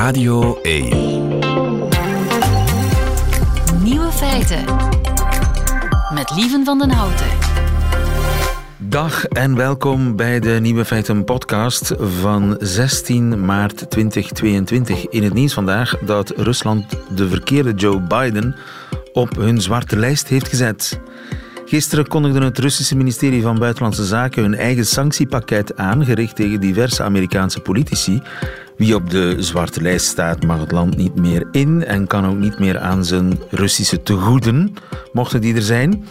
Radio 1. Nieuwe feiten. Met Lieven van den Houten. Dag en welkom bij de Nieuwe Feiten podcast van 16 maart 2022. In het nieuws vandaag dat Rusland de verkeerde Joe Biden op hun zwarte lijst heeft gezet. Gisteren kondigde het Russische ministerie van Buitenlandse Zaken hun eigen sanctiepakket aan, gericht tegen diverse Amerikaanse politici. Wie op de zwarte lijst staat, mag het land niet meer in en kan ook niet meer aan zijn Russische tegoeden, mochten die er zijn.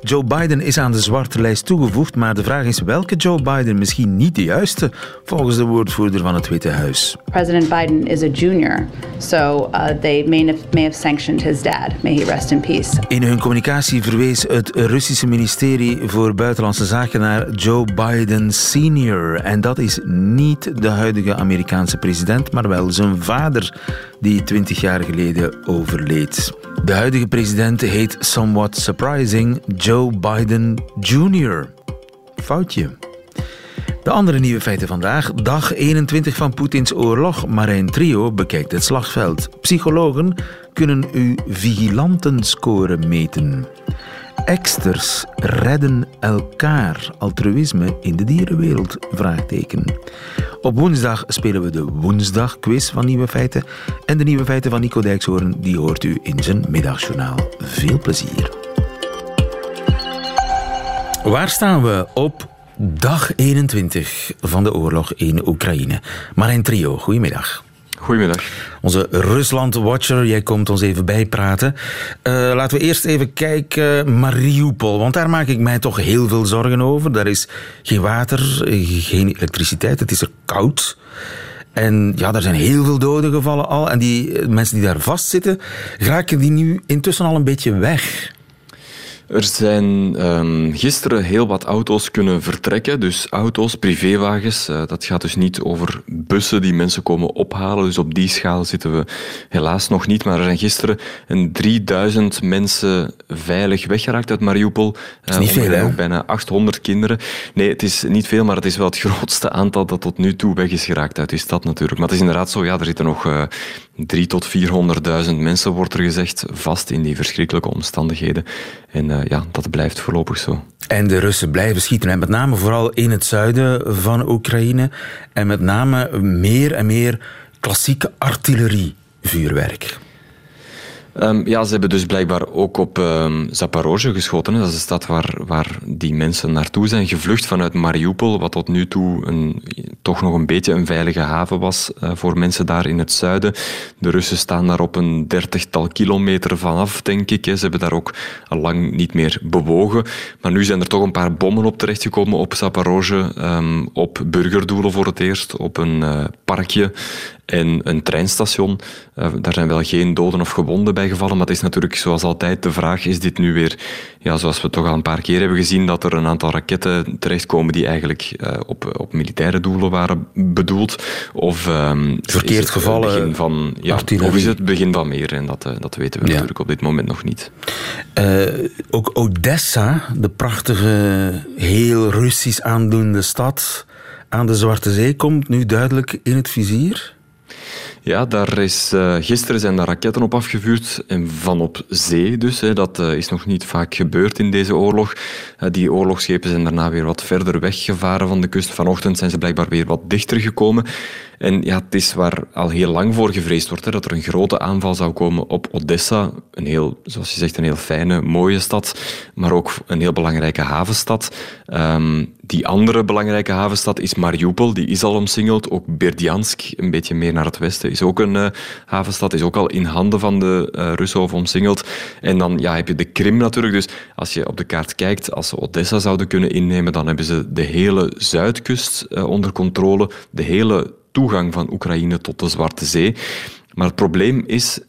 Joe Biden is aan de zwarte lijst toegevoegd, maar de vraag is welke Joe Biden misschien niet de juiste, volgens de woordvoerder van het Witte Huis. President Biden is a junior, so uh, they may have, may have sanctioned his dad. May he rest in peace. In hun communicatie verwees het Russische ministerie voor Buitenlandse Zaken naar Joe Biden senior. En dat is niet de huidige Amerikaanse president, maar wel zijn vader, die 20 jaar geleden overleed. De huidige president heet somewhat surprising Joe Biden Jr. Foutje. De andere nieuwe feiten vandaag. Dag 21 van Poetins oorlog. Marijn Trio bekijkt het slagveld. Psychologen kunnen uw vigilantenscore meten. Eksters redden elkaar. Altruïsme in de dierenwereld? Vraagteken. Op woensdag spelen we de woensdagquiz van Nieuwe Feiten. En de Nieuwe Feiten van Nico Dijkshoorn die hoort u in zijn middagjournaal. Veel plezier. Waar staan we op dag 21 van de oorlog in Oekraïne? Marijn Trio, goedemiddag. Goedemiddag. Onze Rusland-watcher, jij komt ons even bijpraten. Uh, laten we eerst even kijken, Mariupol. Want daar maak ik mij toch heel veel zorgen over. Daar is geen water, geen elektriciteit, het is er koud. En ja, er zijn heel veel doden gevallen al. En die mensen die daar vastzitten, raken die nu intussen al een beetje weg. Er zijn um, gisteren heel wat auto's kunnen vertrekken. Dus auto's, privéwagens. Uh, dat gaat dus niet over bussen die mensen komen ophalen. Dus op die schaal zitten we helaas nog niet. Maar er zijn gisteren een 3000 mensen veilig weggeraakt uit Mariupol. Dat is niet veel, hè? Ook bijna 800 kinderen. Nee, het is niet veel, maar het is wel het grootste aantal dat tot nu toe weg is geraakt uit die stad natuurlijk. Maar het is inderdaad zo, ja, er zitten nog uh, 3 tot 400.000 mensen, wordt er gezegd, vast in die verschrikkelijke omstandigheden. En uh, ja, dat blijft voorlopig zo. En de Russen blijven schieten, en met name vooral in het zuiden van Oekraïne. En met name meer en meer klassieke artillerievuurwerk. Um, ja, ze hebben dus blijkbaar ook op um, geschoten. Dat is de stad waar, waar die mensen naartoe zijn gevlucht vanuit Mariupol, wat tot nu toe een, toch nog een beetje een veilige haven was uh, voor mensen daar in het zuiden. De Russen staan daar op een dertigtal kilometer vanaf, denk ik. Hè. Ze hebben daar ook al lang niet meer bewogen. Maar nu zijn er toch een paar bommen op terechtgekomen op Zaporozhye, um, op burgerdoelen voor het eerst, op een uh, parkje en een treinstation. Uh, daar zijn wel geen doden of gewonden bij gevallen, maar het is natuurlijk zoals altijd de vraag, is dit nu weer, ja, zoals we toch al een paar keer hebben gezien, dat er een aantal raketten terechtkomen die eigenlijk uh, op, op militaire doelen waren bedoeld, of um, verkeerd is gevallen begin van, ja, of is het begin van meer, en dat, dat weten we ja. natuurlijk op dit moment nog niet. ook Odessa, de prachtige, heel Russisch aandoende stad aan de Zwarte Zee, komt nu duidelijk in het vizier. Ja, daar is, uh, gisteren zijn daar raketten op afgevuurd, en van op zee dus. Hè. Dat uh, is nog niet vaak gebeurd in deze oorlog. Uh, die oorlogsschepen zijn daarna weer wat verder weggevaren van de kust. Vanochtend zijn ze blijkbaar weer wat dichter gekomen. En ja, het is waar al heel lang voor gevreesd wordt, dat er een grote aanval zou komen op Odessa. Een heel, zoals je zegt, een heel fijne, mooie stad, maar ook een heel belangrijke havenstad. Um, die andere belangrijke havenstad is Mariupol, die is al omsingeld. Ook Berdiansk, een beetje meer naar het westen, is ook een uh, havenstad, is ook al in handen van de uh, Russen of omsingeld. En dan ja, heb je de Krim natuurlijk. Dus als je op de kaart kijkt, als ze Odessa zouden kunnen innemen, dan hebben ze de hele zuidkust uh, onder controle, de hele toegang van Oekraïne tot de Zwarte Zee. Maar het probleem is,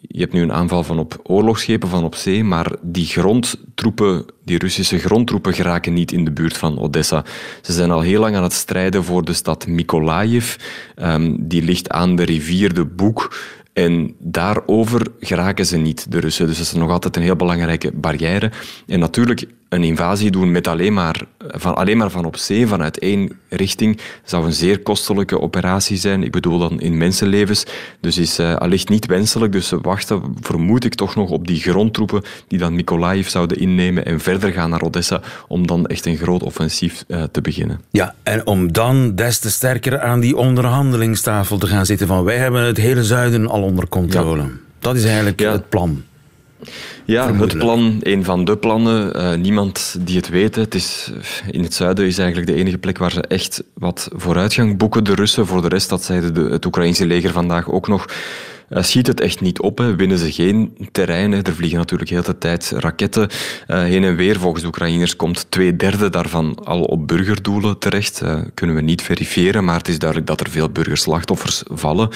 je hebt nu een aanval van op oorlogsschepen van op zee, maar die grondtroepen, die Russische grondtroepen geraken niet in de buurt van Odessa. Ze zijn al heel lang aan het strijden voor de stad Mykolaiv. Um, die ligt aan de rivier de Boek. En daarover geraken ze niet, de Russen. Dus dat is nog altijd een heel belangrijke barrière. En natuurlijk, een invasie doen met alleen maar, van, alleen maar van op zee, vanuit één richting, zou een zeer kostelijke operatie zijn. Ik bedoel dan in mensenlevens. Dus is uh, allicht niet wenselijk. Dus ze wachten, vermoed ik, toch nog op die grondtroepen die dan Mykolaiv zouden innemen en verder gaan naar Odessa om dan echt een groot offensief uh, te beginnen. Ja, en om dan des te sterker aan die onderhandelingstafel te gaan zitten van wij hebben het hele zuiden al onder controle. Ja. Dat is eigenlijk ja. het plan. Ja, het plan, een van de plannen. Uh, niemand die het weet. Het is, in het zuiden is eigenlijk de enige plek waar ze echt wat vooruitgang boeken, de Russen. Voor de rest, dat zei de, het Oekraïnse leger vandaag ook nog, schiet het echt niet op. Winnen ze geen terrein. Er vliegen natuurlijk heel de tijd raketten uh, heen en weer. Volgens de Oekraïners komt twee derde daarvan al op burgerdoelen terecht. Uh, kunnen we niet verifiëren, maar het is duidelijk dat er veel burgerslachtoffers vallen.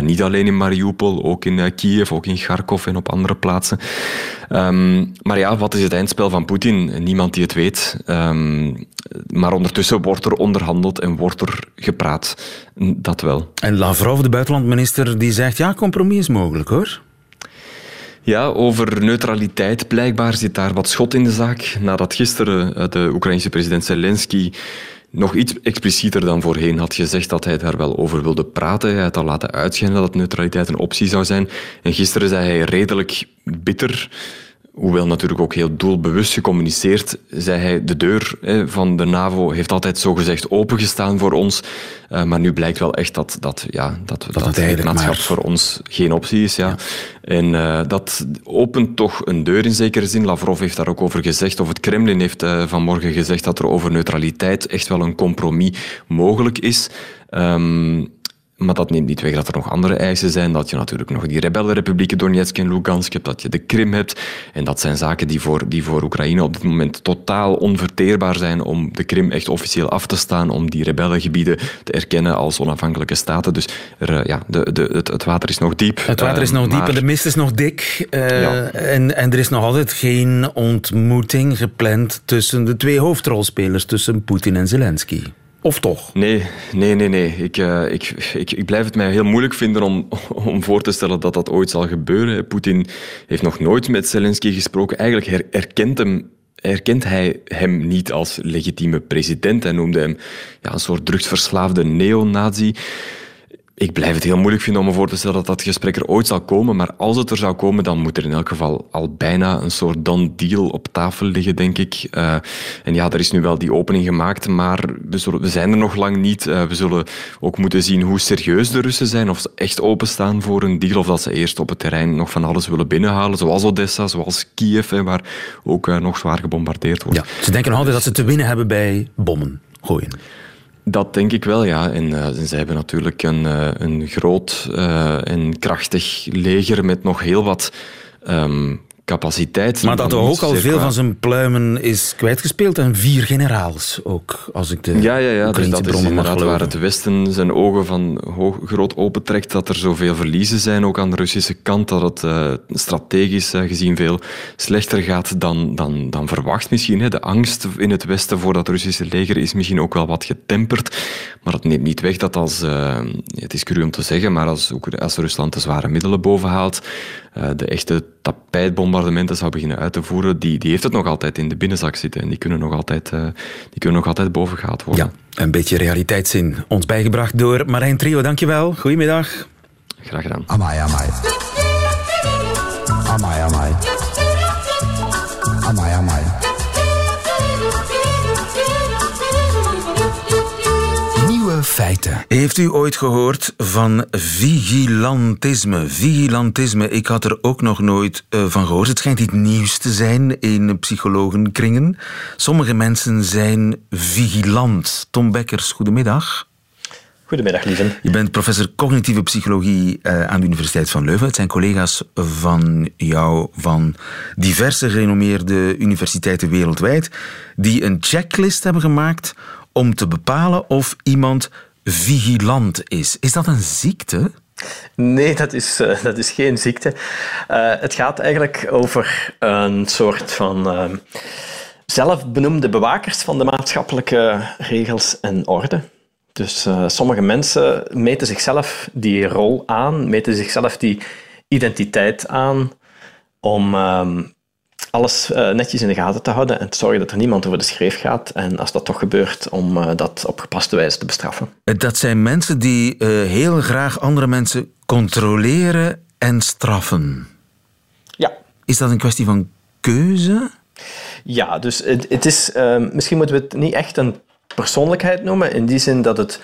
niet alleen in Mariupol, ook in Kiev, ook in Kharkov en op andere plaatsen. Um, maar ja, wat is het eindspel van Poetin? Niemand die het weet. Um, maar ondertussen wordt er onderhandeld en wordt er gepraat. Dat wel. En Lavrov, de buitenlandminister, die zegt ja, compromis is mogelijk hoor. Ja, over neutraliteit. Blijkbaar zit daar wat schot in de zaak. Nadat gisteren eh, de Oekraïnse president Zelensky nog iets explicieter dan voorheen had gezegd dat hij daar wel over wilde praten. Hij had al laten uitschijnen dat neutraliteit een optie zou zijn. En gisteren zei hij redelijk bitter hoewel natuurlijk ook heel doelbewust gecommuniceerd, zei hij, de deur van de NAVO heeft altijd zogezegd opengestaan voor ons. Uh, maar nu blijkt wel echt dat, dat, ja, dat, dat, dat het lidmaatschap voor ons geen optie is. Ja. ja. En uh, dat opent toch een deur in zekere zin. Lavrov heeft daar ook over gezegd, of het Kremlin heeft uh, vanmorgen gezegd dat er over neutraliteit echt wel een compromis mogelijk is. Um, maar dat neemt niet weg dat er nog andere eisen zijn. Dat je natuurlijk nog die rebellenrepublieken Donetsk en Lugansk hebt, dat je de Krim hebt. En dat zijn zaken die voor, die voor Oekraïne op dit moment totaal onverteerbaar zijn om de Krim echt officieel af te staan, om die rebellengebieden te erkennen als onafhankelijke staten. Dus er, eh, ja, de, de, het, het, water is nog diep. Het water is nog diep en de mist is nog dik. Uh, ja. en, en er is nog altijd geen ontmoeting gepland tussen de twee hoofdrolspelers, tussen Poetin en Zelensky. Of toch? Nee, nee, nee. nee. Ik, uh, ik, ik, ik blijf het mij heel moeilijk vinden om, om voor te stellen dat dat ooit zal gebeuren. Poetin heeft nog nooit met Zelensky gesproken. Eigenlijk erkent hem erkent hij hem niet als legitieme president. Hij noemde hem ja, een soort drugsverslaafde neonazi ik blijf het heel moeilijk vinden om me voor te stellen dat dat gesprek er ooit zal komen. Maar als het er zou komen, dan moet er in elk geval al bijna een soort done deal op tafel liggen, denk ik. Uh, en ja, er is nu wel die opening gemaakt, maar we, zijn er nog lang niet. Uh, we zullen ook moeten zien hoe serieus de Russen zijn. Of ze echt openstaan voor een deal. Of dat ze eerst op het terrein nog van alles willen binnenhalen. Zoals Odessa, zoals Kiev, hè, waar ook uh, nog zwaar gebombardeerd wordt. Ze denken nog altijd dat ze te winnen hebben bij bommen gooien. Dat denk ik wel, ja. En uh, zij hebben natuurlijk een, uh, een groot uh, en krachtig leger met nog heel wat um, capaciteit. Maar dat er ook al veel van zijn pluimen is kwijtgespeeld en vier generaals ook, als ik de Ja, ja, ja. Dus dat is inderdaad waar het Westen zijn ogen van hoog, groot opentrekt, dat er zoveel verliezen zijn, ook aan de Russische kant, dat het uh, strategisch uh, gezien veel slechter gaat dan, dan, dan verwacht misschien. Hè. De angst in het Westen voor dat Russische leger is misschien ook wel wat getemperd, maar dat neemt niet weg dat als, uh, het is cru om te zeggen, maar als, als Rusland de zware middelen bovenhaalt, de echte tapijtbombardementen zou beginnen uit te voeren, die, die heeft het nog altijd in de binnenzak zitten. En die kunnen nog altijd, uh, die kunnen nog altijd bovengehaald worden. Ja, een beetje realiteitszin. Ons bijgebracht door Marijn Trio. Dankjewel. Goedemiddag. Graag gedaan. Amai, amai. Amai, amai. Amai, amai. Feiten. Heeft u ooit gehoord van vigilantisme? Vigilantisme, ik had er ook nog nooit uh, van gehoord. Het schijnt iets nieuws te zijn in psychologenkringen. Sommige mensen zijn vigilant. Tom Bekkers, goedemiddag. Goedemiddag, lieven. Je bent professor cognitieve psychologie uh, aan de Universiteit van Leuven. Het zijn collega's van jou van diverse gerenommeerde universiteiten wereldwijd die een checklist hebben gemaakt om te bepalen of iemand vigilant is. Is dat een ziekte? Nee, dat is, uh, dat is geen ziekte. Uh, het gaat eigenlijk over een soort van uh, zelfbenoemde bewakers van de maatschappelijke regels en orde. Dus sommige mensen meten zichzelf die rol aan, meten zichzelf die identiteit aan om alles uh, netjes in de gaten te houden en te zorgen dat er niemand over de schreef gaat. En als dat toch gebeurt, om uh, dat op gepaste wijze te bestraffen. Dat zijn mensen die uh, heel graag andere mensen controleren en straffen. Ja. Is dat een kwestie van keuze? Ja, dus het, het is, misschien moeten we het niet echt een persoonlijkheid noemen, in die zin dat het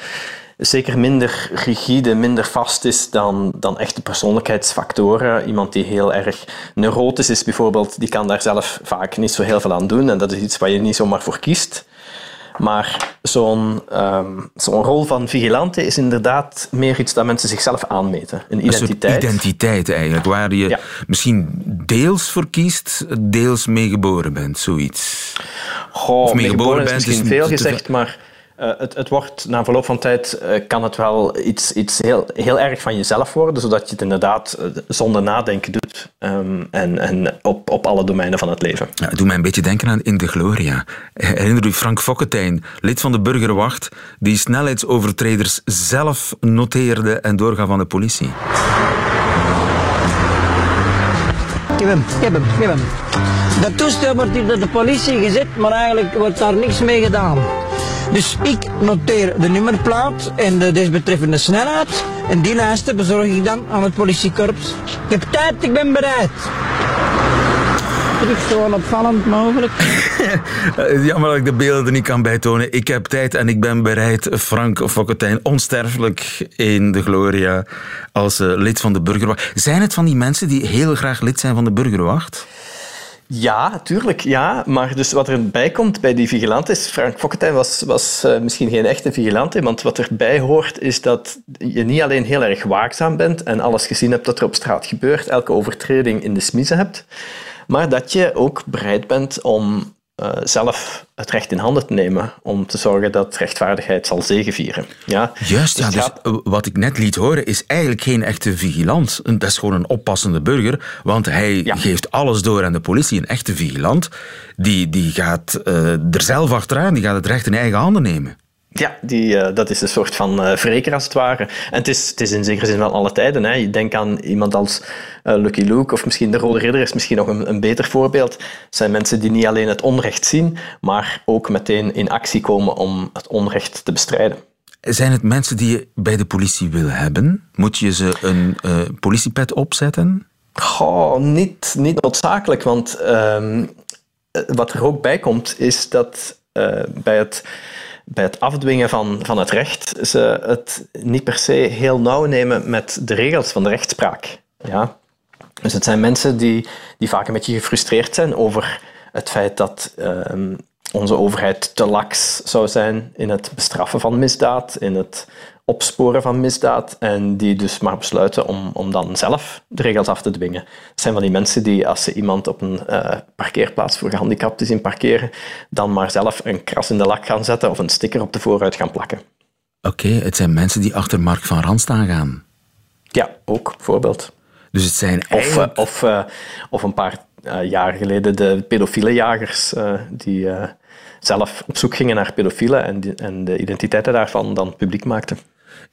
zeker minder rigide, minder vast is dan, dan echte persoonlijkheidsfactoren. Iemand die heel erg neurotisch is bijvoorbeeld, die kan daar zelf vaak niet zo heel veel aan doen. En dat is iets waar je niet zomaar voor kiest. Maar zo'n um, zo'n rol van vigilante is inderdaad meer iets dat mensen zichzelf aanmeten. Een identiteit. Een identiteit eigenlijk, waar je misschien deels voor kiest, deels meegeboren bent, zoiets. Goh, of meegeboren, bent is misschien veel gezegd, maar uh, het, het, wordt na verloop van tijd uh, kan het wel iets, iets heel, heel erg van jezelf worden, zodat je het inderdaad uh, zonder nadenken doet um, en, en op, op alle domeinen van het leven. Ja, doe mij een beetje denken aan In de Gloria. Herinner u Frank Fokketijn, lid van de Burgerwacht, die snelheidsovertreders zelf noteerde en doorgaf aan de politie? Ik heb hem, ik heb hem, ik heb hem. Dat toestel wordt hier door de politie gezet, maar eigenlijk wordt daar niks mee gedaan. Dus ik noteer de nummerplaat en de desbetreffende snelheid. En die lijsten bezorg ik dan aan het politiekorps. Ik heb tijd, ik ben bereid. Terug zo opvallend mogelijk. Jammer dat ik de beelden niet kan bijtonen. Ik heb tijd en ik ben bereid. Frank Fokketijn, onsterfelijk in de Gloria als uh, lid van de Burgerwacht. Zijn het van die mensen die heel graag lid zijn van de Burgerwacht? Ja, tuurlijk, ja. Maar dus wat erbij komt bij die vigilante is... Frank Fokketijn was, was uh, misschien geen echte vigilante, want wat erbij hoort is dat je niet alleen heel erg waakzaam bent en alles gezien hebt dat er op straat gebeurt, elke overtreding in de smiezen hebt, maar dat je ook bereid bent om uh, zelf het recht in handen te nemen om te zorgen dat rechtvaardigheid zal zegevieren. Ja? Juist, ja, dus, dus wat ik net liet horen is eigenlijk geen echte vigilant. Dat is gewoon een oppassende burger, want hij geeft alles door aan de politie. Een echte vigilant, die, die gaat uh, er zelf achteraan, die gaat het recht in eigen handen nemen. Ja, die, uh, dat is een soort van uh, wreker als het ware. En het is, het is in zekere zin van alle tijden. Hè. Je denkt aan iemand als uh, Lucky Luke, of misschien de Rode Ridder is misschien nog een, een beter voorbeeld. Het zijn mensen die niet alleen het onrecht zien, maar ook meteen in actie komen om het onrecht te bestrijden. Zijn het mensen die je bij de politie wil hebben? Moet je ze een politiepet opzetten? Goh, niet, niet noodzakelijk, want ehm, wat er ook bij komt, is dat bij het bij het afdwingen van, van het recht ze het niet per se heel nauw nemen met de regels van de rechtspraak. Ja? Dus het zijn mensen die, die vaak een beetje gefrustreerd zijn over het feit dat ehm, onze overheid te laks zou zijn in het bestraffen van misdaad, in het opsporen van misdaad en die dus maar besluiten om, om dan zelf de regels af te dwingen. Het zijn van die mensen die als ze iemand op een uh, parkeerplaats voor gehandicapten zien parkeren, dan maar zelf een kras in de lak gaan zetten of een sticker op de voorruit gaan plakken. Oké, het zijn mensen die achter Mark van Randst gaan. Ja, ook, bijvoorbeeld. Dus het zijn eigenlijk... Of, of, uh, of een paar jaar geleden de pedofiele jagers die zelf op zoek gingen naar pedofielen en, die, en de identiteiten daarvan dan publiek maakten.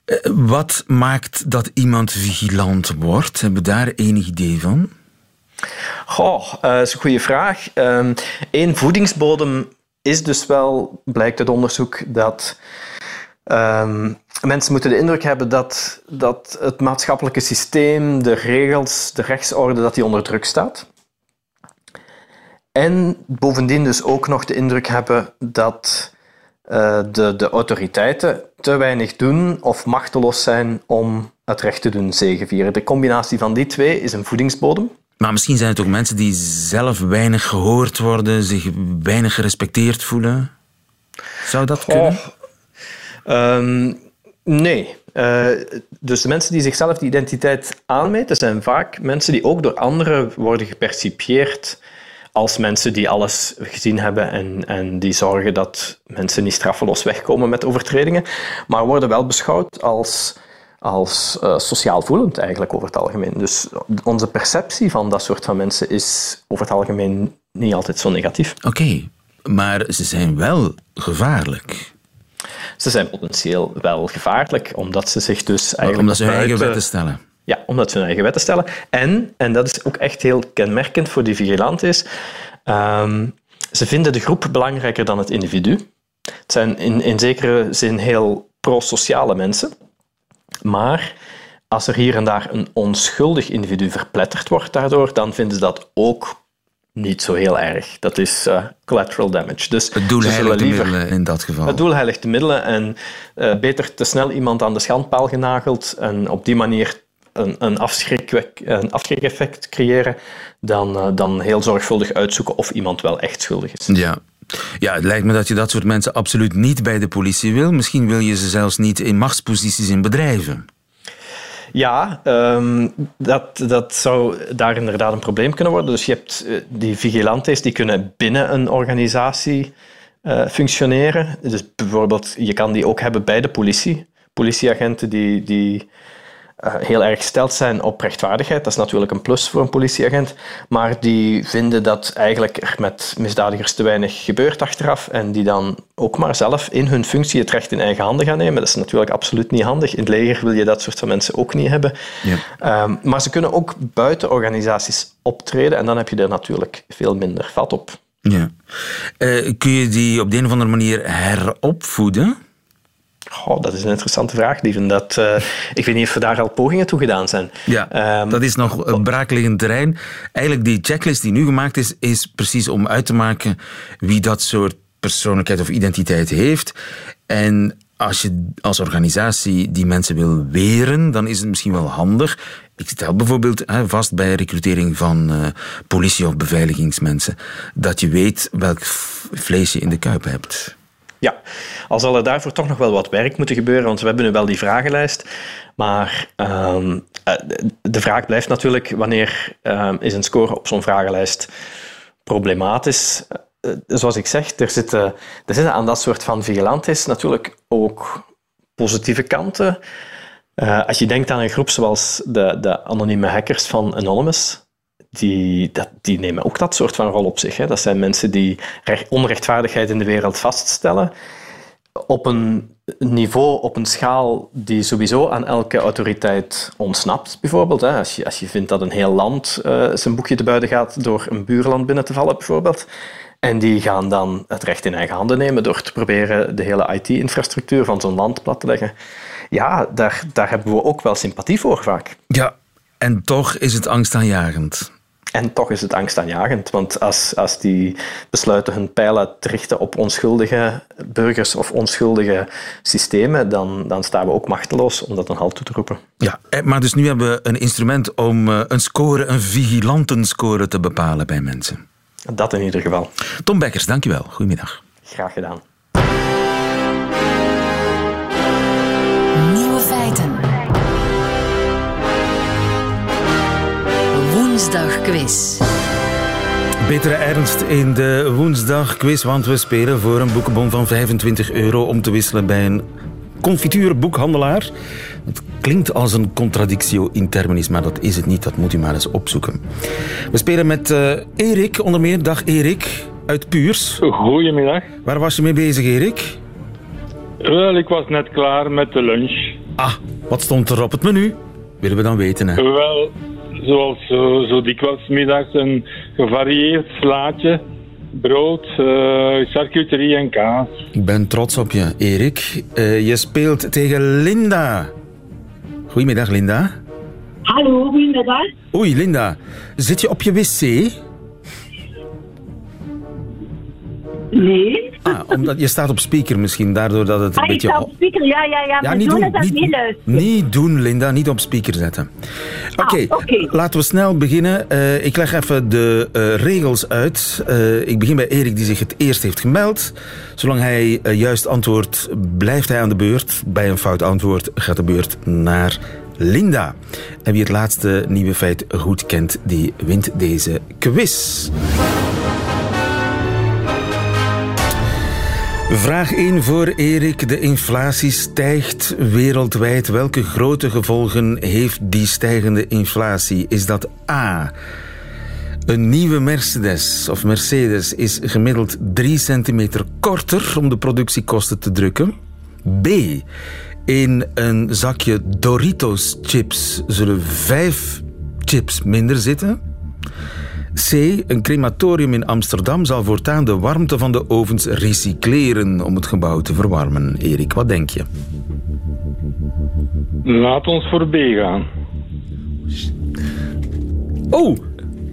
Eh, wat maakt dat iemand vigilant wordt? Hebben we daar enig idee van? Goh, uh, dat is een goede vraag. Eén ehm, voedingsbodem is dus wel, blijkt uit onderzoek, dat um, mensen moeten de indruk hebben dat, dat het maatschappelijke systeem, de regels, de rechtsorde, dat die onder druk staat. En bovendien dus ook nog de indruk hebben dat uh, de, de autoriteiten te weinig doen of machteloos zijn om het recht te doen zegevieren. De combinatie van die twee is een voedingsbodem. Maar misschien zijn het ook mensen die zelf weinig gehoord worden, zich weinig gerespecteerd voelen. Zou dat kunnen? Um, nee. Uh, dus de mensen die zichzelf die identiteit aanmeten, zijn vaak mensen die ook door anderen worden gepercipieerd als mensen die alles gezien hebben en, en die zorgen dat mensen niet straffeloos wegkomen met overtredingen, maar worden wel beschouwd als, als uh, sociaal voelend eigenlijk over het algemeen. Dus onze perceptie van dat soort van mensen is over het algemeen niet altijd zo negatief. Oké, maar ze zijn wel gevaarlijk. Ze zijn potentieel wel gevaarlijk, omdat ze zich dus eigenlijk. Omdat ze hun eigen wetten stellen. Ja, omdat ze hun eigen wetten stellen. En, en dat is ook echt heel kenmerkend voor die vigilantes, um, ze vinden de groep belangrijker dan het individu. Het zijn in, in zekere zin heel pro-sociale mensen. Maar als er hier en daar een onschuldig individu verpletterd wordt daardoor, dan vinden ze dat ook niet zo heel erg. Dat is uh, collateral damage. Dus het doel heiligt de middelen in dat geval. Het doel heiligt de middelen en uh, beter te snel iemand aan de schandpaal genageld en op die manier een, een, afschrik, een afschrik-effect creëren dan, uh, dan heel zorgvuldig uitzoeken of iemand wel echt schuldig is. Ja. Ja, het lijkt me dat je dat soort mensen absoluut niet bij de politie wil. Misschien wil je ze zelfs niet in machtsposities in bedrijven. Ja, um, dat, dat zou daar inderdaad een probleem kunnen worden. Dus je hebt uh, die vigilantes die kunnen binnen een organisatie uh, functioneren. Dus bijvoorbeeld, je kan die ook hebben bij de politie. Politieagenten die, die heel erg gesteld zijn op rechtvaardigheid. Dat is natuurlijk een plus voor een politieagent. Maar die vinden dat eigenlijk er met misdadigers te weinig gebeurt achteraf. En die dan ook maar zelf in hun functie het recht in eigen handen gaan nemen. Dat is natuurlijk absoluut niet handig. In het leger wil je dat soort van mensen ook niet hebben. Ja. Um, maar ze kunnen ook buiten organisaties optreden. En dan heb je er natuurlijk veel minder vat op. Ja. Uh, kun je die op de een of andere manier heropvoeden? Oh, dat is een interessante vraag, Lieven. Dat, uh, ik weet niet of er daar al pogingen toe gedaan zijn. Ja, um, dat is nog een braakliggend terrein. Eigenlijk die checklist die nu gemaakt is, is precies om uit te maken wie dat soort persoonlijkheid of identiteit heeft. En als je als organisatie die mensen wil weren, dan is het misschien wel handig. Ik stel bijvoorbeeld hè, vast bij recrutering van uh, politie- of beveiligingsmensen, dat je weet welk vlees je in de kuip hebt. Ja, al zal er daarvoor toch nog wel wat werk moeten gebeuren, want we hebben nu wel die vragenlijst. Maar um, de vraag blijft natuurlijk, wanneer um, is een score op zo'n vragenlijst problematisch? Uh, zoals ik zeg, er zitten, er aan dat soort van vigilantes natuurlijk ook positieve kanten. Als je denkt aan een groep zoals de, de anonieme hackers van Anonymous, die, dat, die nemen ook dat soort van rol op zich. Hè. Dat zijn mensen die onrechtvaardigheid in de wereld vaststellen op een niveau, op een schaal die sowieso aan elke autoriteit ontsnapt, bijvoorbeeld. Als, je, als je vindt dat een heel land uh, zijn boekje te buiten gaat door een buurland binnen te vallen, bijvoorbeeld. En die gaan dan het recht in eigen handen nemen door te proberen de hele IT-infrastructuur van zo'n land plat te leggen. Ja, daar, daar hebben we ook wel sympathie voor vaak. Ja, en toch is het angstaanjagend. En toch is het angstaanjagend, want als, als die besluiten hun pijlen te richten op onschuldige burgers of onschuldige systemen, dan, dan staan we ook machteloos om dat een halt toe te roepen. Ja, eh, maar dus nu hebben we een instrument om eh, een score, een vigilantenscore te bepalen bij mensen. Dat in ieder geval. Tom Bekkers, dankjewel. Goedemiddag. Graag gedaan. Woensdagquiz. Betere ernst in de woensdagquiz, want we spelen voor een boekenbon van 25 euro om te wisselen bij een confituurboekhandelaar. Dat klinkt als een contradictio in terminis, maar dat is het niet. Dat moet u maar eens opzoeken. We spelen met uh, Erik, onder meer. Dag Erik, uit Puurs. Goedemiddag. Waar was je mee bezig, Erik? Wel, ik was net klaar met de lunch. Ah, wat stond er op het menu? Willen we dan weten, hè? Wel, zoals zo, zo dikwijls middags een gevarieerd slaatje, brood, uh, charcuterie en kaas. Ik ben trots op je, Erik. Uh, je speelt tegen Linda. Goedemiddag, Linda. Hallo, goedemiddag. Oei, Linda. Zit je op je wc? Nee. Ah, omdat je staat op speaker misschien, daardoor dat het een ah, beetje... ik sta op speaker, ja, ja, ja. ja niet doen, niet, niet doen, Linda. Niet op speaker zetten. Oké, okay, ah, okay. laten we snel beginnen. Uh, ik leg even de uh, regels uit. Uh, ik begin bij Erik, die zich het eerst heeft gemeld. Zolang hij juist antwoordt, blijft hij aan de beurt. Bij een fout antwoord gaat de beurt naar Linda. En wie het laatste nieuwe feit goed kent, die wint deze quiz. Vraag 1 voor Erik. De inflatie stijgt wereldwijd. Welke grote gevolgen heeft die stijgende inflatie? Is dat A. Een nieuwe Mercedes of Mercedes is gemiddeld 3 centimeter korter om de productiekosten te drukken? B. In een zakje Doritos chips zullen vijf chips minder zitten. C. Een crematorium in Amsterdam zal voortaan de warmte van de ovens recycleren om het gebouw te verwarmen. Erik, wat denk je? Laat ons voor B gaan. Oh!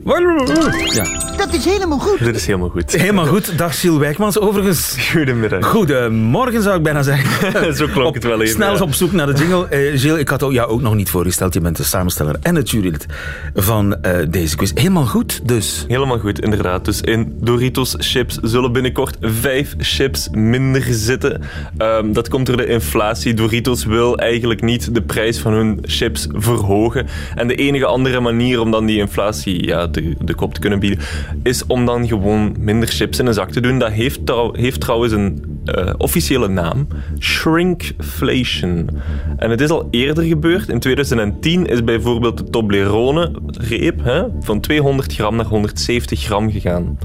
Ja. Dat is helemaal goed. Dat is helemaal goed. Helemaal goed. Dag Gilles Wijkmans, overigens. Goedemiddag. Goedemorgen zou ik bijna zeggen. Zo klonk het wel even. Snel eens ja. op zoek naar de jingle. Eh Gilles, ik had jou ook nog niet voorgesteld. Je bent de samensteller en het jurylid van eh, deze quiz. Helemaal goed, dus. Helemaal goed, inderdaad. Dus in Doritos chips zullen binnenkort vijf chips minder zitten. Ehm, dat komt door de inflatie. Doritos wil eigenlijk niet de prijs van hun chips verhogen. En de enige andere manier om dan die inflatie ja, de, kop te kunnen bieden, is om dan gewoon minder chips in een zak te doen. Dat heeft, trouw- heeft trouwens een eh, officiële naam. Shrinkflation. En het is al eerder gebeurd. In 2010 is bijvoorbeeld de Toblerone reep hè, van 200 gram naar 170 gram gegaan.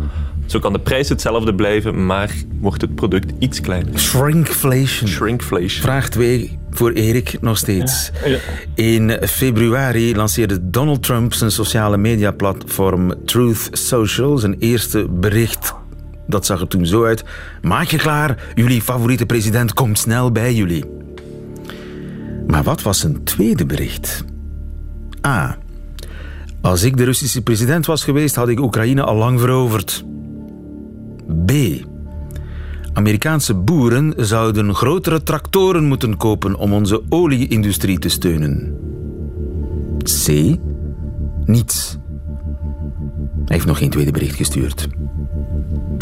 Zo kan de prijs hetzelfde blijven, maar wordt het product iets kleiner. Shrinkflation. Shrinkflation. Vraag 2 voor Erik nog steeds. Ja. In februari lanceerde Donald Trump zijn sociale mediaplatform Truth Social. Zijn eerste bericht, dat zag er toen zo uit. Maak je klaar, jullie favoriete president komt snel bij jullie. Maar wat was zijn tweede bericht? A. Als ik de Russische president was geweest, had ik Oekraïne al lang veroverd. B. Amerikaanse boeren zouden grotere tractoren moeten kopen om onze olieindustrie te steunen. C. Niets. Hij heeft nog geen tweede bericht gestuurd.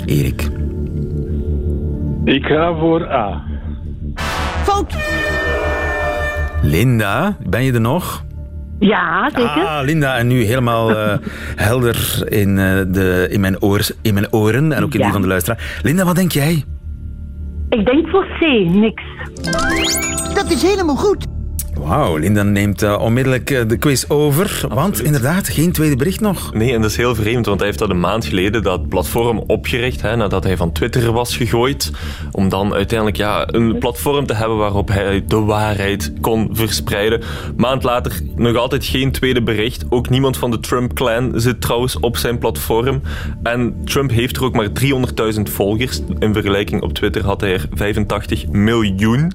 Erik. Ik ga voor A. Fout. Linda, ben je er nog? Ja, zeker. Ah, Linda, en nu helemaal eh, helder in, eh, de, in, mijn oor, in mijn oren en ook in die van de luisteraar. Linda, wat denk jij? Ik denk voor C, niks. Dat is helemaal goed. Wauw, Linda neemt eh, onmiddellijk eh, de quiz over. Want inderdaad, geen tweede bericht nog. Nee, en dat is heel vreemd, want hij heeft dat een maand geleden dat platform opgericht, hè, nadat hij van Twitter was gegooid, om dan uiteindelijk ja, een platform te hebben waarop hij de waarheid kon verspreiden. Maand later nog altijd geen tweede bericht. Ook niemand van de Trump-clan zit trouwens op zijn platform. En Trump heeft er ook maar 300.000 volgers. In vergelijking op Twitter had hij er 85 miljoen.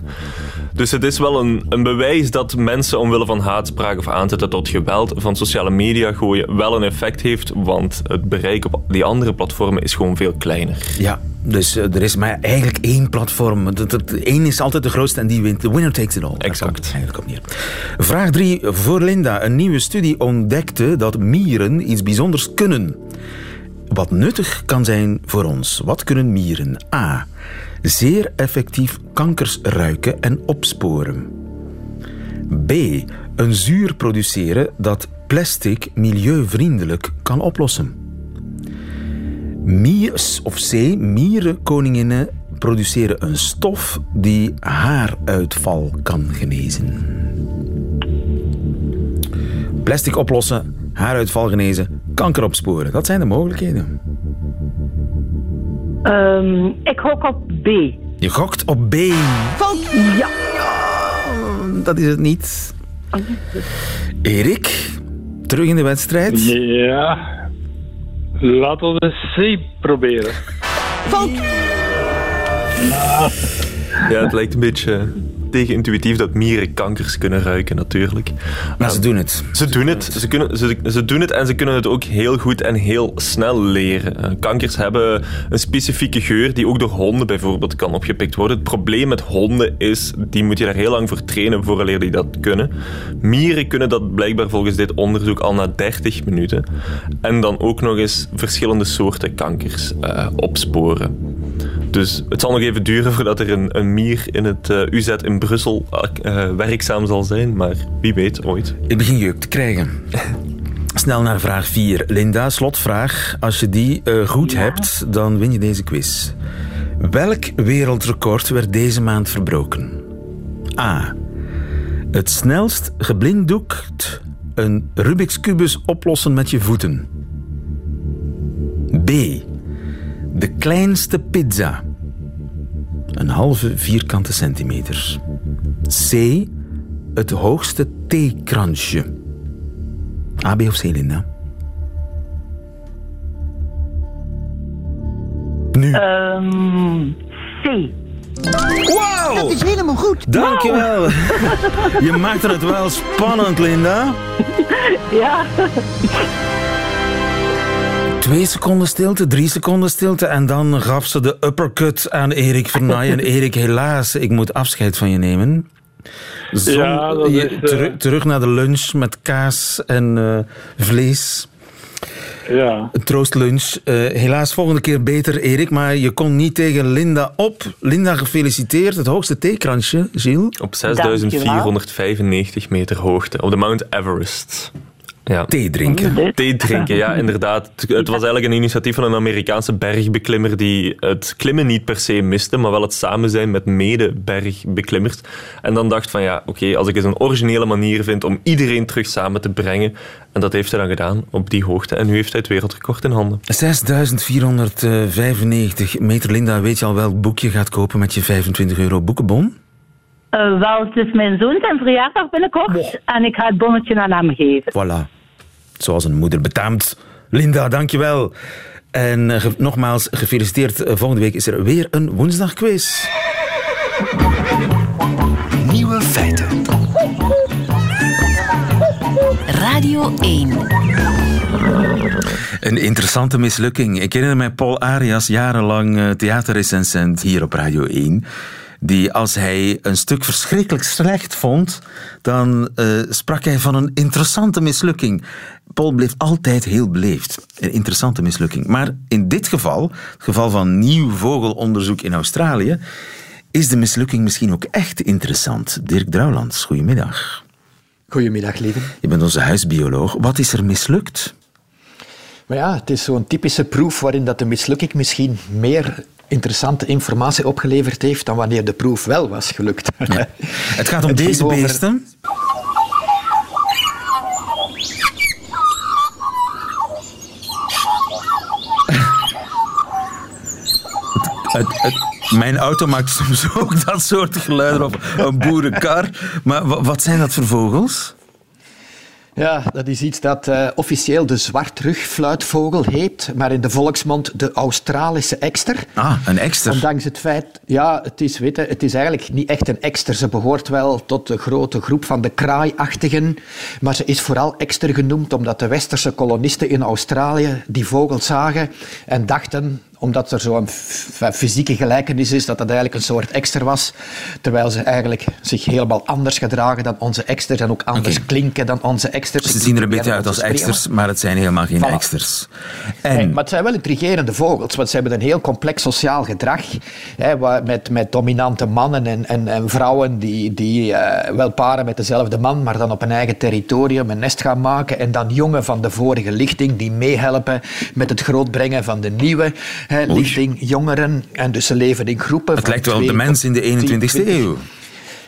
Dus het is wel een, een bewijs dat mensen omwille van haatspraak of aanzetten tot geweld van sociale media gooien wel een effect heeft, want het bereik op die andere platformen is gewoon veel kleiner. Ja, dus eh, er is maar eigenlijk één platform. Dat, dat, één is altijd de grootste en die wint. The winner takes it all. Exact. eigenlijk op neer. Vraag 3 voor Linda. Een nieuwe studie ontdekte dat mieren iets bijzonders kunnen. Wat nuttig kan zijn voor ons. Wat kunnen mieren? A. Zeer effectief kankers ruiken en opsporen. B. Een zuur produceren dat plastic milieuvriendelijk kan oplossen. Miers, of C. Mierenkoninginnen produceren een stof die haaruitval kan genezen. Plastic oplossen, haaruitval genezen, kanker opsporen. Dat zijn de mogelijkheden. Ehm, ik gok op B. Je gokt op B. Fout. Ja. Dat is het niet. Erik, terug in de wedstrijd. Ja. Laten we de C proberen. Fout. Ja, het lijkt een beetje tegenintuïtief dat mieren kankers kunnen ruiken, natuurlijk. Maar ze doen het. Ze doen het. Ze, kunnen, ze, ze doen het en ze kunnen het ook heel goed en heel snel leren. Eh, Kankers hebben een specifieke geur die ook door honden bijvoorbeeld kan opgepikt worden. Het probleem met honden is, die moet je daar heel lang voor trainen vooraleer die dat kunnen. Mieren kunnen dat blijkbaar volgens dit onderzoek al na 30 minuten. En dan ook nog eens verschillende soorten kankers eh, opsporen. Dus het zal nog even duren voordat er een, een mier in het eh, UZ in Brussel eh, werkzaam zal zijn, maar wie weet ooit. Ik begin jeuk te krijgen. Snel naar vraag 4. Linda, slotvraag. Als je die eh, goed hebt, dan win je deze quiz. Welk wereldrecord werd deze maand verbroken? A. Het snelst geblinddoekt een Rubik's Kubus oplossen met je voeten. B. De kleinste pizza. Een halve vierkante centimeter. C. Het hoogste theekransje. A, B of C, Linda? Nu. Ehm, C. Wow! Dat is helemaal goed. Dankjewel. Je maakte het wel spannend, Linda. Ja. Twee seconden stilte, drie seconden stilte en dan gaf ze de uppercut aan Erik Vernay. En Erik, helaas, ik moet afscheid van je nemen. Zon- Ja, dat je- is, eh, teru- terug naar de lunch met kaas en eh, vlees. Ja. Een troostlunch. Eh, helaas volgende keer beter, Erik, maar je kon niet tegen Linda op. Linda, gefeliciteerd. Het hoogste theekransje, Gilles. Op 6495 meter hoogte, op de Mount Everest. Ja. Thee drinken. Thee drinken, ja, inderdaad. Het was eigenlijk een initiatief van een Amerikaanse bergbeklimmer die het klimmen niet per se miste, maar wel het samen zijn met mede-bergbeklimmers. En dan dacht van ja, oké, als ik eens een originele manier vind om iedereen terug samen te brengen. En dat heeft hij dan gedaan op die hoogte. En nu heeft hij het wereldrecord in handen. 6495 meter. Linda, weet je al welk boek je gaat kopen met je 25 euro boekenbon? Eh, wel, het is mijn zoon zijn verjaardag binnenkort. En ik ga het bonnetje aan hem geven. Voilà. Zoals een moeder betaamt. Linda, dankjewel. En eh, ge- nogmaals, gefeliciteerd. Eh, volgende week is er weer een woensdagquiz. Nieuwe feiten. Radio 1. Een interessante mislukking. Ik herinner mij Paul Arias, jarenlang eh, theaterrecensent hier op Radio 1. Die als hij een stuk verschrikkelijk slecht vond, dan eh, sprak hij van een interessante mislukking. Paul bleef altijd heel beleefd. Een interessante mislukking. Maar in dit geval, het geval van nieuw vogelonderzoek in Australië, is de mislukking misschien ook echt interessant. Dirk Drouwlands, goedemiddag. Goedemiddag, lieve. Je bent onze huisbioloog. Wat is er mislukt? Maar ja, het is zo'n typische proef waarin dat de mislukking misschien meer interessante informatie opgeleverd heeft dan wanneer de proef wel was gelukt. Het gaat om Het deze over- beesten. Het, het- mijn auto maakt soms ook dat soort geluiden of een boerenkar. Maar wa- wat zijn dat voor vogels? Ja, dat is iets dat eh, officieel de zwartrugfluitvogel heet, maar in de volksmond de Australische ekster. Ah, een ekster. Ondanks het feit, ja, het is, weet je, het is eigenlijk niet echt een ekster. Ze behoort wel tot de grote groep van de kraaiachtigen, maar ze is vooral ekster genoemd omdat de westerse kolonisten in Australië die vogel zagen en dachten omdat er zo'n fysieke gelijkenis is, dat dat eigenlijk een soort ekster was, terwijl ze eigenlijk zich helemaal anders gedragen dan onze eksters en ook anders klinken dan onze eksters. Ze zien er een beetje uit als eksters, maar het zijn helemaal geen Voilà. eksters. Nee, En maar het zijn wel intrigerende vogels, want ze hebben een heel complex sociaal gedrag. Hè, met, met dominante mannen en, en, en vrouwen die, die eh, wel paren met dezelfde man, maar dan op een eigen territorium een nest gaan maken. En dan jongen van de vorige lichting die meehelpen met het grootbrengen van de nieuwe lichting, jongeren. En dus ze leven in groepen. het lijkt wel op de mens in de 10, 21ste 20. eeuw.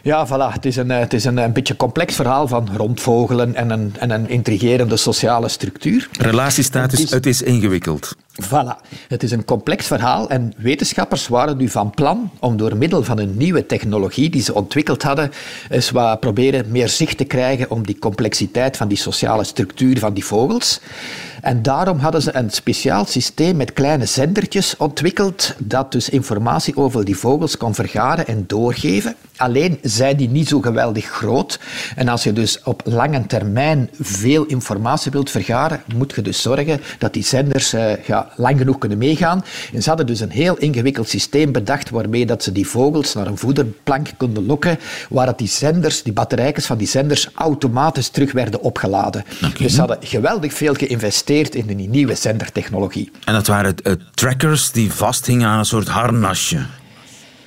Ja, voilà. Het is een, eh, het is een, een beetje complex verhaal van rondvogelen en een, en een intrigerende sociale structuur. Relatiestatus, Het is- het is ingewikkeld. Voilà. Het is een complex verhaal en wetenschappers waren nu van plan om door middel van een nieuwe technologie die ze ontwikkeld hadden, eens wat proberen meer zicht te krijgen om die complexiteit van die sociale structuur van die vogels. En daarom hadden ze een speciaal systeem met kleine zendertjes ontwikkeld dat dus informatie over die vogels kon vergaren en doorgeven. Alleen zijn die niet zo geweldig groot. En als je dus op lange termijn veel informatie wilt vergaren, moet je dus zorgen dat die zenders eh, ja, lang genoeg kunnen meegaan. En ze hadden dus een heel ingewikkeld systeem bedacht waarmee dat ze die vogels naar een voederplank konden lokken, waar dat die zenders, die batterijtjes van die zenders, automatisch terug werden opgeladen. Dus ze hadden geweldig veel geïnvesteerd in die nieuwe zendertechnologie. En dat waren eh, trackers die vasthingen aan een soort harnasje.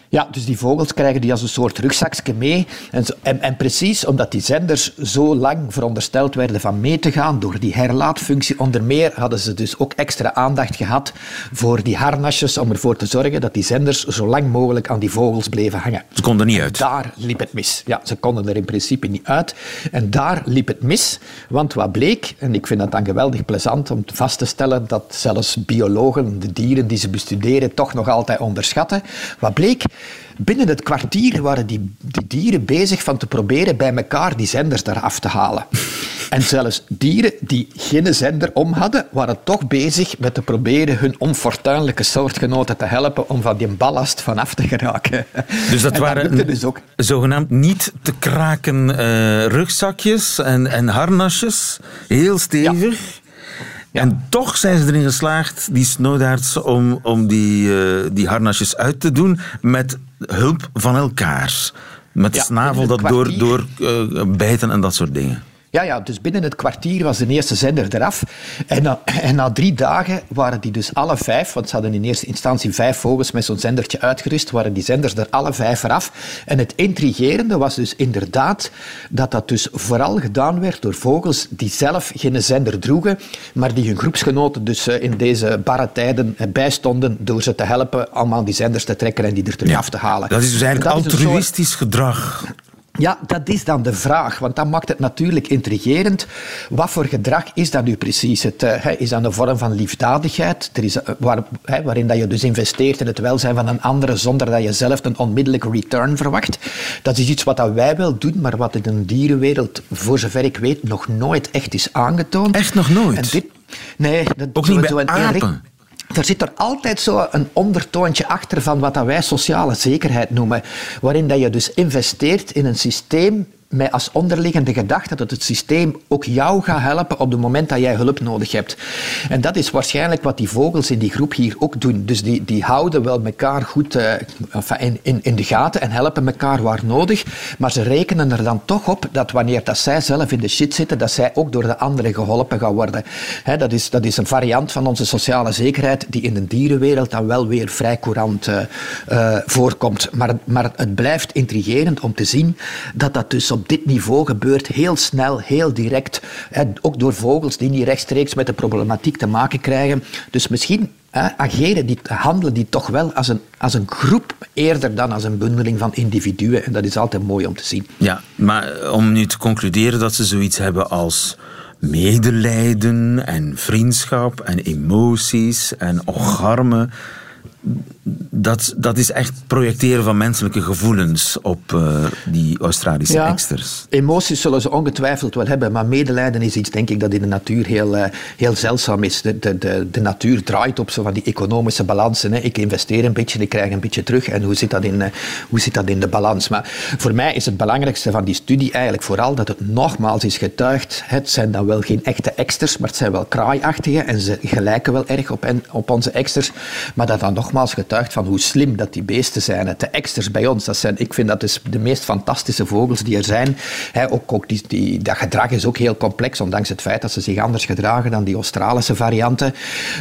Ja, dus die vogels krijgen die als een soort rugzakje mee. En, zo- en, en precies omdat die zenders zo lang verondersteld werden van mee te gaan, door die herlaatfunctie onder meer, hadden ze dus ook extra aandacht gehad voor die harnasjes, om ervoor te zorgen dat die zenders zo lang mogelijk aan die vogels bleven hangen. Ze konden niet uit. Daar liep het mis. Ja, ze konden er in principe niet uit. En daar liep het mis, want wat bleek, en ik vind dat dan geweldig plezant om vast te stellen dat zelfs biologen de dieren die ze bestuderen toch nog altijd onderschatten. Wat bleek? Binnen het kwartier waren die, die dieren bezig van te proberen bij elkaar die zenders eraf te halen. En zelfs dieren die geen zender om hadden, waren toch bezig met te proberen hun onfortuinlijke soortgenoten te helpen om van die ballast vanaf te geraken. Dus dat En waren dus ook. zogenaamd niet te kraken eh, rugzakjes en, en harnasjes. Heel stevig. En toch zijn ze erin geslaagd, die snowdaards, om, om die, eh, die harnasjes uit te doen met hulp van elkaar. Met Ja, snavel dat door, door eh, bijten en dat soort dingen. Ja, ja, dus binnen het kwartier was de eerste zender eraf. En na, en na drie dagen waren die dus alle vijf, want ze hadden in eerste instantie vijf vogels met zo'n zendertje uitgerust, waren die zenders er alle vijf eraf. En het intrigerende was dus inderdaad dat dat dus vooral gedaan werd door vogels die zelf geen zender droegen, maar die hun groepsgenoten dus eh, in deze barre tijden eh, bijstonden door ze te helpen allemaal die zenders te trekken en die er terug af te halen. Dat is dus En eigenlijk soort- altruïstisch gedrag. Ja, dat is dan de vraag, want dat maakt het natuurlijk intrigerend. Wat voor gedrag is dat nu precies? Het, eh, is dat een vorm van liefdadigheid, er is, eh, waar, waarin dat je dus investeert in het welzijn van een andere zonder dat je zelf een onmiddellijke return verwacht? Dat is iets wat dat wij wel doen, maar wat in de dierenwereld, voor zover ik weet, nog nooit echt is aangetoond. Echt nog nooit? En dit, nee, dat, Ook niet bij apen? Er zit er altijd zo een ondertoontje achter van wat wij sociale zekerheid noemen, waarin dat je dus investeert in een systeem met als onderliggende gedachte dat het systeem ook jou gaat helpen op het moment dat jij hulp nodig hebt. En dat is waarschijnlijk wat die vogels in die groep hier ook doen. Dus die, die houden wel elkaar goed eh, in, in, in de gaten en helpen elkaar waar nodig, maar ze rekenen er dan toch op dat wanneer dat zij zelf in de shit zitten, dat zij ook door de anderen geholpen gaan worden. Dat, is, dat is een variant van onze sociale zekerheid die in de dierenwereld dan wel weer vrij courant eh, eh, voorkomt. Maar, maar het blijft intrigerend om te zien dat dat dus op dit niveau gebeurt, heel snel, heel direct. Hè, ook door vogels die niet rechtstreeks met de problematiek te maken krijgen. Dus misschien hè, ageren die, handelen die toch wel als een, als een groep eerder dan als een bundeling van individuen. En dat is altijd mooi om te zien. Ja, maar om nu te concluderen dat ze zoiets hebben als medelijden en vriendschap en emoties en ocharme. Dat, dat is echt projecteren van menselijke gevoelens op eh, die Australische Ja. eksters. Emoties zullen ze ongetwijfeld wel hebben, maar medelijden is iets, denk ik, dat in de natuur heel, eh, heel zeldzaam is. De, de, de, de natuur draait op zo van die economische balansen. Hè. Ik investeer een beetje, ik krijg een beetje terug. En hoe zit, dat in, eh, hoe zit dat in de balans? Maar voor mij is het belangrijkste van die studie eigenlijk vooral dat het nogmaals is getuigd. Het zijn dan wel geen echte eksters, maar het zijn wel kraaiachtige en ze gelijken wel erg op, en, op onze eksters. Maar dat dan nogmaals van hoe slim dat die beesten zijn. De eksters bij ons, dat zijn, ik vind dat dus de meest fantastische vogels die er zijn. Ook, ook die, die, dat gedrag is ook heel complex, ondanks het feit dat ze zich anders gedragen dan die Australische varianten.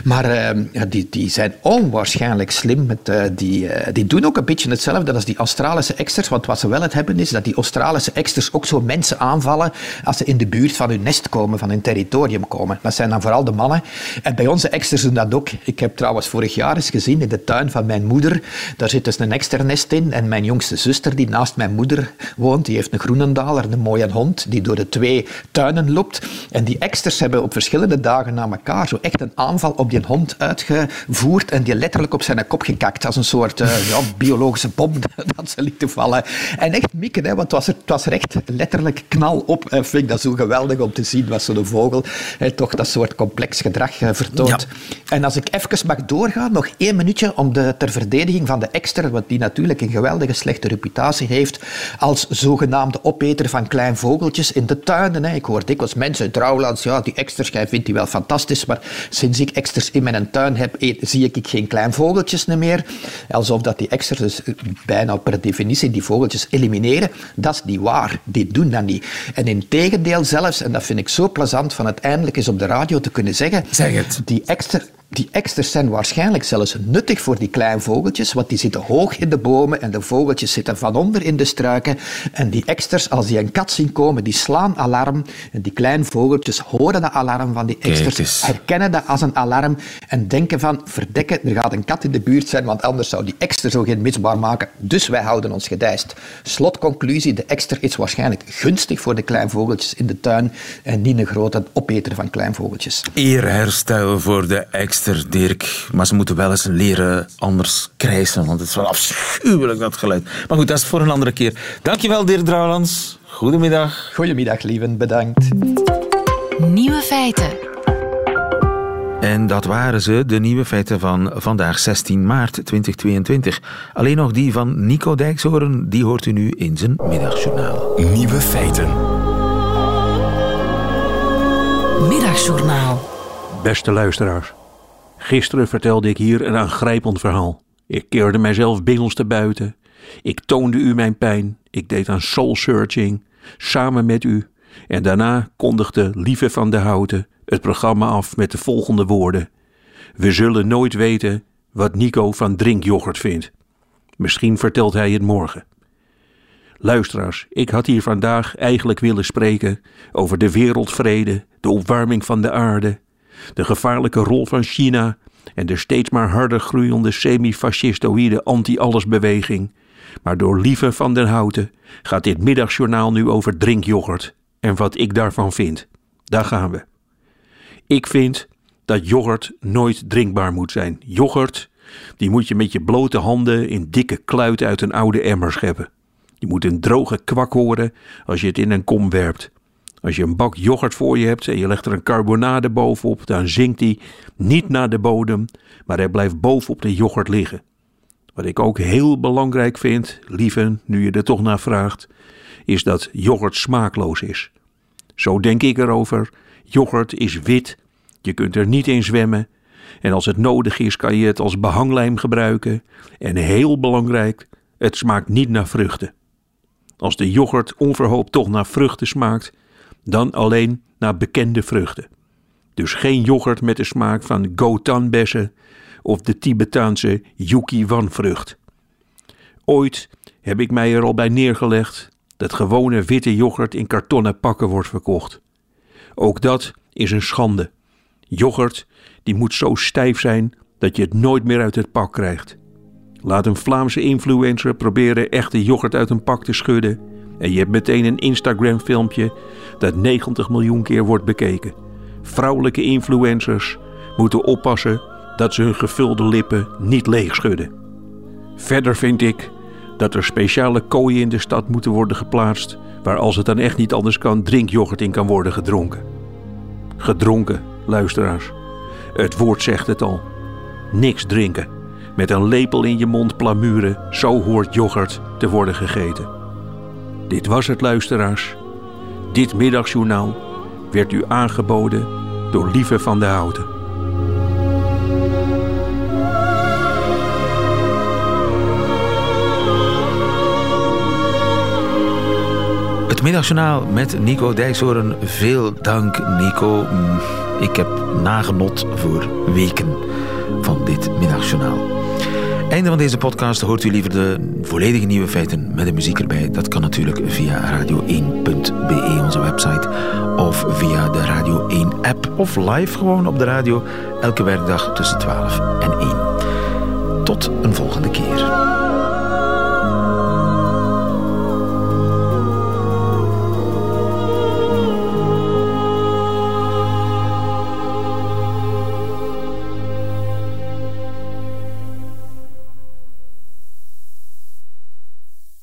Maar eh, ja, die, die zijn onwaarschijnlijk slim. Met, eh, die, eh, die doen ook een beetje hetzelfde als die Australische eksters. Want wat ze wel het hebben is dat die Australische eksters ook zo mensen aanvallen als ze in de buurt van hun nest komen, van hun territorium komen. Dat zijn dan vooral de mannen. En bij onze eksters doen dat ook. Ik heb trouwens vorig jaar eens gezien in de tuin van mijn moeder. Daar zit dus een eksternest in. En mijn jongste zuster, die naast mijn moeder woont, die heeft een groenendaler, een mooie hond, die door de twee tuinen loopt. En die eksters hebben op verschillende dagen na elkaar zo echt een aanval op die hond uitgevoerd en die letterlijk op zijn kop gekakt. Als een soort eh, ja, biologische bom dat ze lieten vallen. En echt mikken, hè, want het was, er, het was er echt letterlijk knal op. En vind ik dat zo geweldig om te zien, wat zo'n vogel hè, toch dat soort complex gedrag eh, vertoont. En als ik even mag doorgaan, nog één minuutje om de, ter verdediging van de ekster, want die natuurlijk een geweldige slechte reputatie heeft als zogenaamde opeter van klein vogeltjes in de tuinen. Hè. Ik hoor dikwijls mensen in Trouwlands, ja, die eksters, jij vindt die wel fantastisch, maar sinds ik eksters in mijn tuin heb, eet- zie ik geen klein vogeltjes meer. Alsof dat die eksters dus eh, bijna per definitie die vogeltjes elimineren. Dat is niet waar. Die doen dat niet. En in tegendeel zelfs, en dat vind ik zo plezant van het eindelijk eens op de radio te kunnen zeggen, Zeg het. die ekster, die eksters zijn waarschijnlijk zelfs nuttig voor die kleine vogeltjes, want die zitten hoog in de bomen en de vogeltjes zitten van onder in de struiken. En die eksters, als die een kat zien komen, die slaan alarm. En die kleine vogeltjes horen dat alarm van die eksters, herkennen dat als een alarm en denken van, verdekken, er gaat een kat in de buurt zijn, want anders zou die ekster zo geen misbaar maken. Dus wij houden ons gedijst. Slotconclusie, de ekster is waarschijnlijk gunstig voor de kleine vogeltjes in de tuin en niet een grote opeter van kleine vogeltjes. Eerherstel voor de ekster, Dirk. Maar ze moeten wel eens leren anders krijsen, want het is wel afschuwelijk dat geluid. Maar goed, dat is voor een andere keer. Dankjewel, Dirk Drouwlands. Goedemiddag. Goedemiddag, lieven. Bedankt. Nieuwe feiten. En dat waren ze, de nieuwe feiten van vandaag 16 maart 2022. Alleen nog die van Nico Dijkshoorn, die hoort u nu in zijn middagjournaal. Nieuwe feiten. Middagjournaal. Beste luisteraars. Gisteren vertelde ik hier een aangrijpend verhaal. Ik keerde mijzelf te buiten. Ik toonde u mijn pijn. Ik deed aan soul searching. Samen met u. En daarna kondigde Lieve van de Houten het programma af met de volgende woorden. We zullen nooit weten wat Nico van drinkyoghurt vindt. Misschien vertelt hij het morgen. Luisteraars, ik had hier vandaag eigenlijk willen spreken over de wereldvrede, de opwarming van de aarde, de gevaarlijke rol van China en de steeds maar harder groeiende semi-fascistoïde anti-allesbeweging. Maar door Lieve van den Houten gaat dit middagjournaal nu over drinkyoghurt en wat ik daarvan vind. Daar gaan we. Ik vind dat yoghurt nooit drinkbaar moet zijn. Yoghurt, die moet je met je blote handen in dikke kluit uit een oude emmer scheppen. Je moet een droge kwak horen als je het in een kom werpt. Als je een bak yoghurt voor je hebt en je legt er een carbonade bovenop, dan zinkt die niet naar de bodem, maar hij blijft bovenop de yoghurt liggen. Wat ik ook heel belangrijk vind, lieve, nu je er toch naar vraagt, is dat yoghurt smaakloos is. Zo denk ik erover. Yoghurt is wit, je kunt er niet in zwemmen en als het nodig is kan je het als behanglijm gebruiken. En heel belangrijk, het smaakt niet naar vruchten. Als de yoghurt onverhoopt toch naar vruchten smaakt, dan alleen naar bekende vruchten. Dus geen yoghurt met de smaak van gotanbessen of de Tibetaanse yuki wanvrucht. Ooit heb ik mij er al bij neergelegd dat gewone witte yoghurt in kartonnen pakken wordt verkocht. Ook dat is een schande. Yoghurt die moet zo stijf zijn dat je het nooit meer uit het pak krijgt. Laat een Vlaamse influencer proberen echte yoghurt uit een pak te schudden en je hebt meteen een Instagram filmpje dat 90 miljoen keer wordt bekeken. Vrouwelijke influencers moeten oppassen dat ze hun gevulde lippen niet leeg schudden. Verder vind ik dat er speciale kooien in de stad moeten worden geplaatst waar als het dan echt niet anders kan drinkyoghurt in kan worden gedronken. Gedronken, luisteraars. Het woord zegt het al. Niks drinken. Met een lepel in je mond plamuren, zo hoort yoghurt te worden gegeten. Dit was het, luisteraars. Dit middagjournaal werd u aangeboden door Lieve van de Houten. Het middagjournaal met Nico Dijkshoorn. Veel dank, Nico. Ik heb nagenot voor weken van dit middagjournaal. Einde van deze podcast hoort u liever de volledige nieuwe feiten met de muziek erbij. Dat kan natuurlijk via radio1.be, onze website, of via de Radio 1 app of live gewoon op de radio elke werkdag tussen 12 en 1. Tot een volgende keer.